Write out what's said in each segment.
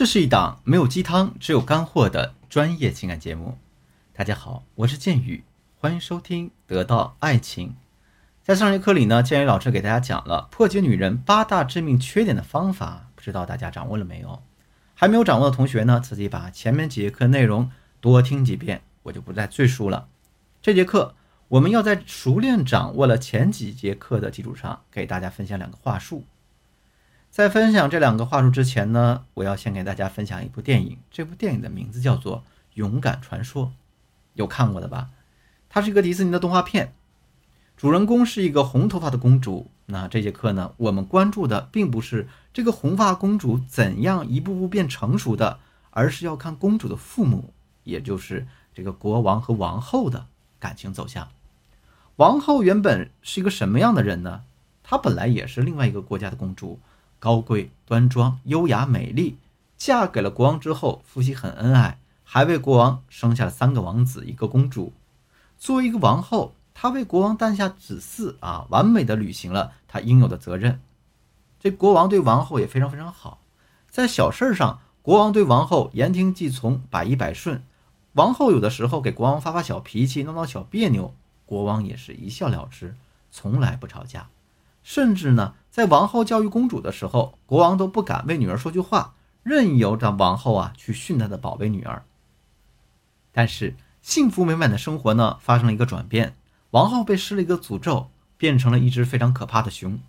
这是一档没有鸡汤，只有干货的专业情感节目。大家好，我是剑宇，欢迎收听《得到爱情》。在上节课里呢，剑宇老师给大家讲了破解女人八大致命缺点的方法，不知道大家掌握了没有？还没有掌握的同学呢，自己把前面几节课内容多听几遍，我就不再赘述了。这节课我们要在熟练掌握了前几节课的基础上，给大家分享两个话术。在分享这两个话术之前呢，我要先给大家分享一部电影。这部电影的名字叫做《勇敢传说》，有看过的吧？它是一个迪士尼的动画片，主人公是一个红头发的公主。那这节课呢，我们关注的并不是这个红发公主怎样一步步变成熟的，而是要看公主的父母，也就是这个国王和王后的感情走向。王后原本是一个什么样的人呢？她本来也是另外一个国家的公主。高贵端庄、优雅美丽，嫁给了国王之后，夫妻很恩爱，还为国王生下了三个王子、一个公主。作为一个王后，她为国王诞下子嗣啊，完美的履行了她应有的责任。这国王对王后也非常非常好，在小事上，国王对王后言听计从，百依百顺。王后有的时候给国王发发小脾气，闹闹小别扭，国王也是一笑了之，从来不吵架。甚至呢，在王后教育公主的时候，国王都不敢为女儿说句话，任由着王后啊去训他的宝贝女儿。但是幸福美满的生活呢，发生了一个转变，王后被施了一个诅咒，变成了一只非常可怕的熊。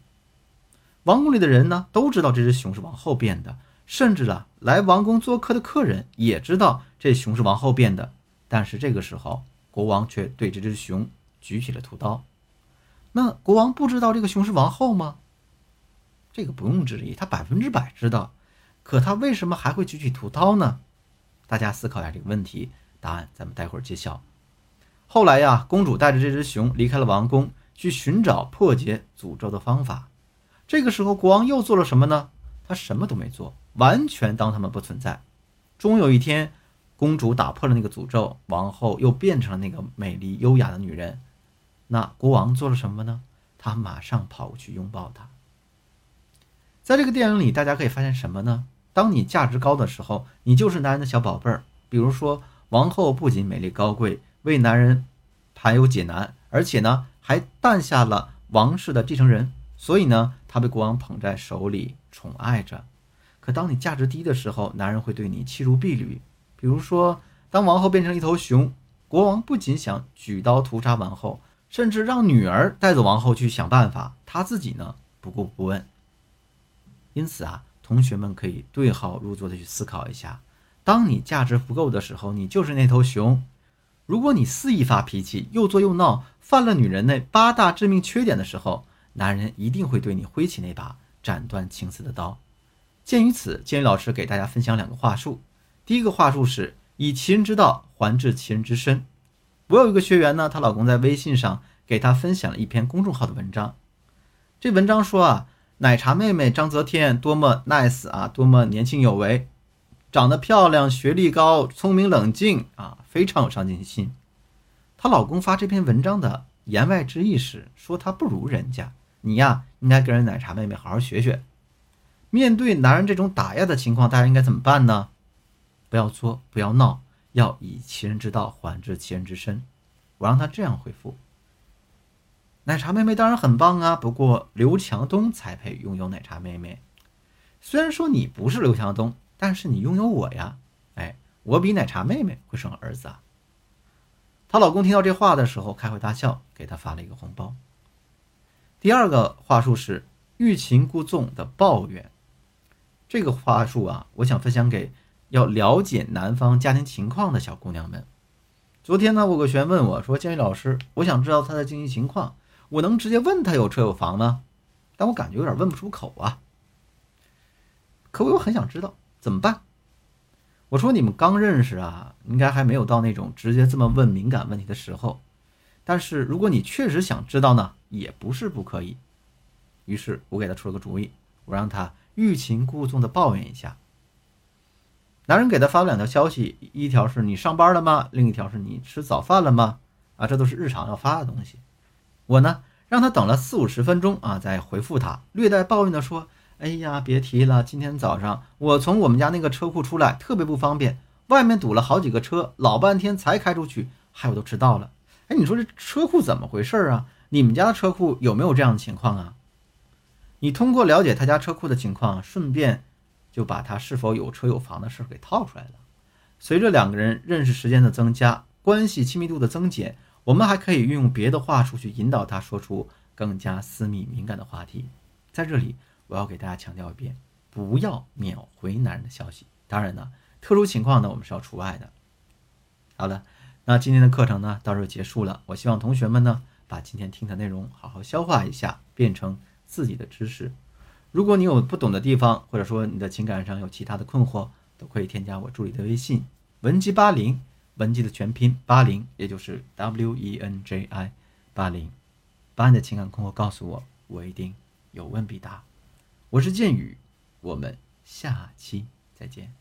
王宫里的人呢，都知道这只熊是王后变的，甚至啊，来王宫做客的客人也知道这熊是王后变的。但是这个时候，国王却对这只熊举起了屠刀。那国王不知道这个熊是王后吗？这个不用质疑，他百分之百知道。可他为什么还会举起屠刀呢？大家思考一下这个问题，答案咱们待会儿揭晓。后来呀，公主带着这只熊离开了王宫，去寻找破解诅咒的方法。这个时候，国王又做了什么呢？他什么都没做，完全当他们不存在。终有一天，公主打破了那个诅咒，王后又变成了那个美丽优雅的女人。那国王做了什么呢？他马上跑过去拥抱她。在这个电影里，大家可以发现什么呢？当你价值高的时候，你就是男人的小宝贝儿。比如说，王后不仅美丽高贵，为男人排忧解难，而且呢还诞下了王室的继承人，所以呢她被国王捧在手里宠爱着。可当你价值低的时候，男人会对你弃如敝履。比如说，当王后变成一头熊，国王不仅想举刀屠杀王后。甚至让女儿带走王后去想办法，他自己呢不顾不问。因此啊，同学们可以对号入座的去思考一下：当你价值不够的时候，你就是那头熊；如果你肆意发脾气，又作又闹，犯了女人那八大致命缺点的时候，男人一定会对你挥起那把斩断情丝的刀。鉴于此，建宇老师给大家分享两个话术。第一个话术是以其人之道还治其人之身。我有一个学员呢，她老公在微信上给她分享了一篇公众号的文章。这文章说啊，奶茶妹妹张泽天多么 nice 啊，多么年轻有为，长得漂亮，学历高，聪明冷静啊，非常有上进心。她老公发这篇文章的言外之意是说她不如人家，你呀应该跟人奶茶妹妹好好学学。面对男人这种打压的情况，大家应该怎么办呢？不要作，不要闹。要以其人之道还治其人之身，我让他这样回复。奶茶妹妹当然很棒啊，不过刘强东才配拥有奶茶妹妹。虽然说你不是刘强东，但是你拥有我呀。哎，我比奶茶妹妹会生儿子啊。她老公听到这话的时候开怀大笑，给她发了一个红包。第二个话术是欲擒故纵的抱怨，这个话术啊，我想分享给。要了解男方家庭情况的小姑娘们，昨天呢，我个学员问我说：“建宇老师，我想知道他的经济情况，我能直接问他有车有房吗？”但我感觉有点问不出口啊。可我又很想知道怎么办？我说：“你们刚认识啊，应该还没有到那种直接这么问敏感问题的时候。但是如果你确实想知道呢，也不是不可以。”于是我给他出了个主意，我让他欲擒故纵的抱怨一下。男人给他发了两条消息，一条是你上班了吗？另一条是你吃早饭了吗？啊，这都是日常要发的东西。我呢，让他等了四五十分钟啊，再回复他，略带抱怨的说：“哎呀，别提了，今天早上我从我们家那个车库出来，特别不方便，外面堵了好几个车，老半天才开出去，害我都迟到了。哎，你说这车库怎么回事啊？你们家的车库有没有这样的情况啊？你通过了解他家车库的情况，顺便就把他是否有车有房的事给套出来了。随着两个人认识时间的增加，关系亲密度的增减，我们还可以运用别的话术去引导他说出更加私密敏感的话题。在这里。我要给大家强调一遍，不要秒回男人的消息。当然呢，特殊情况呢，我们是要除外的。好了，那今天的课程呢，到这结束了。我希望同学们呢，把今天听的内容好好消化一下，变成自己的知识。如果你有不懂的地方，或者说你的情感上有其他的困惑，都可以添加我助理的微信文姬八零，文姬的全拼八零，也就是 W E N J I 八零，把你的情感困惑告诉我，我一定有问必答。我是剑宇，我们下期再见。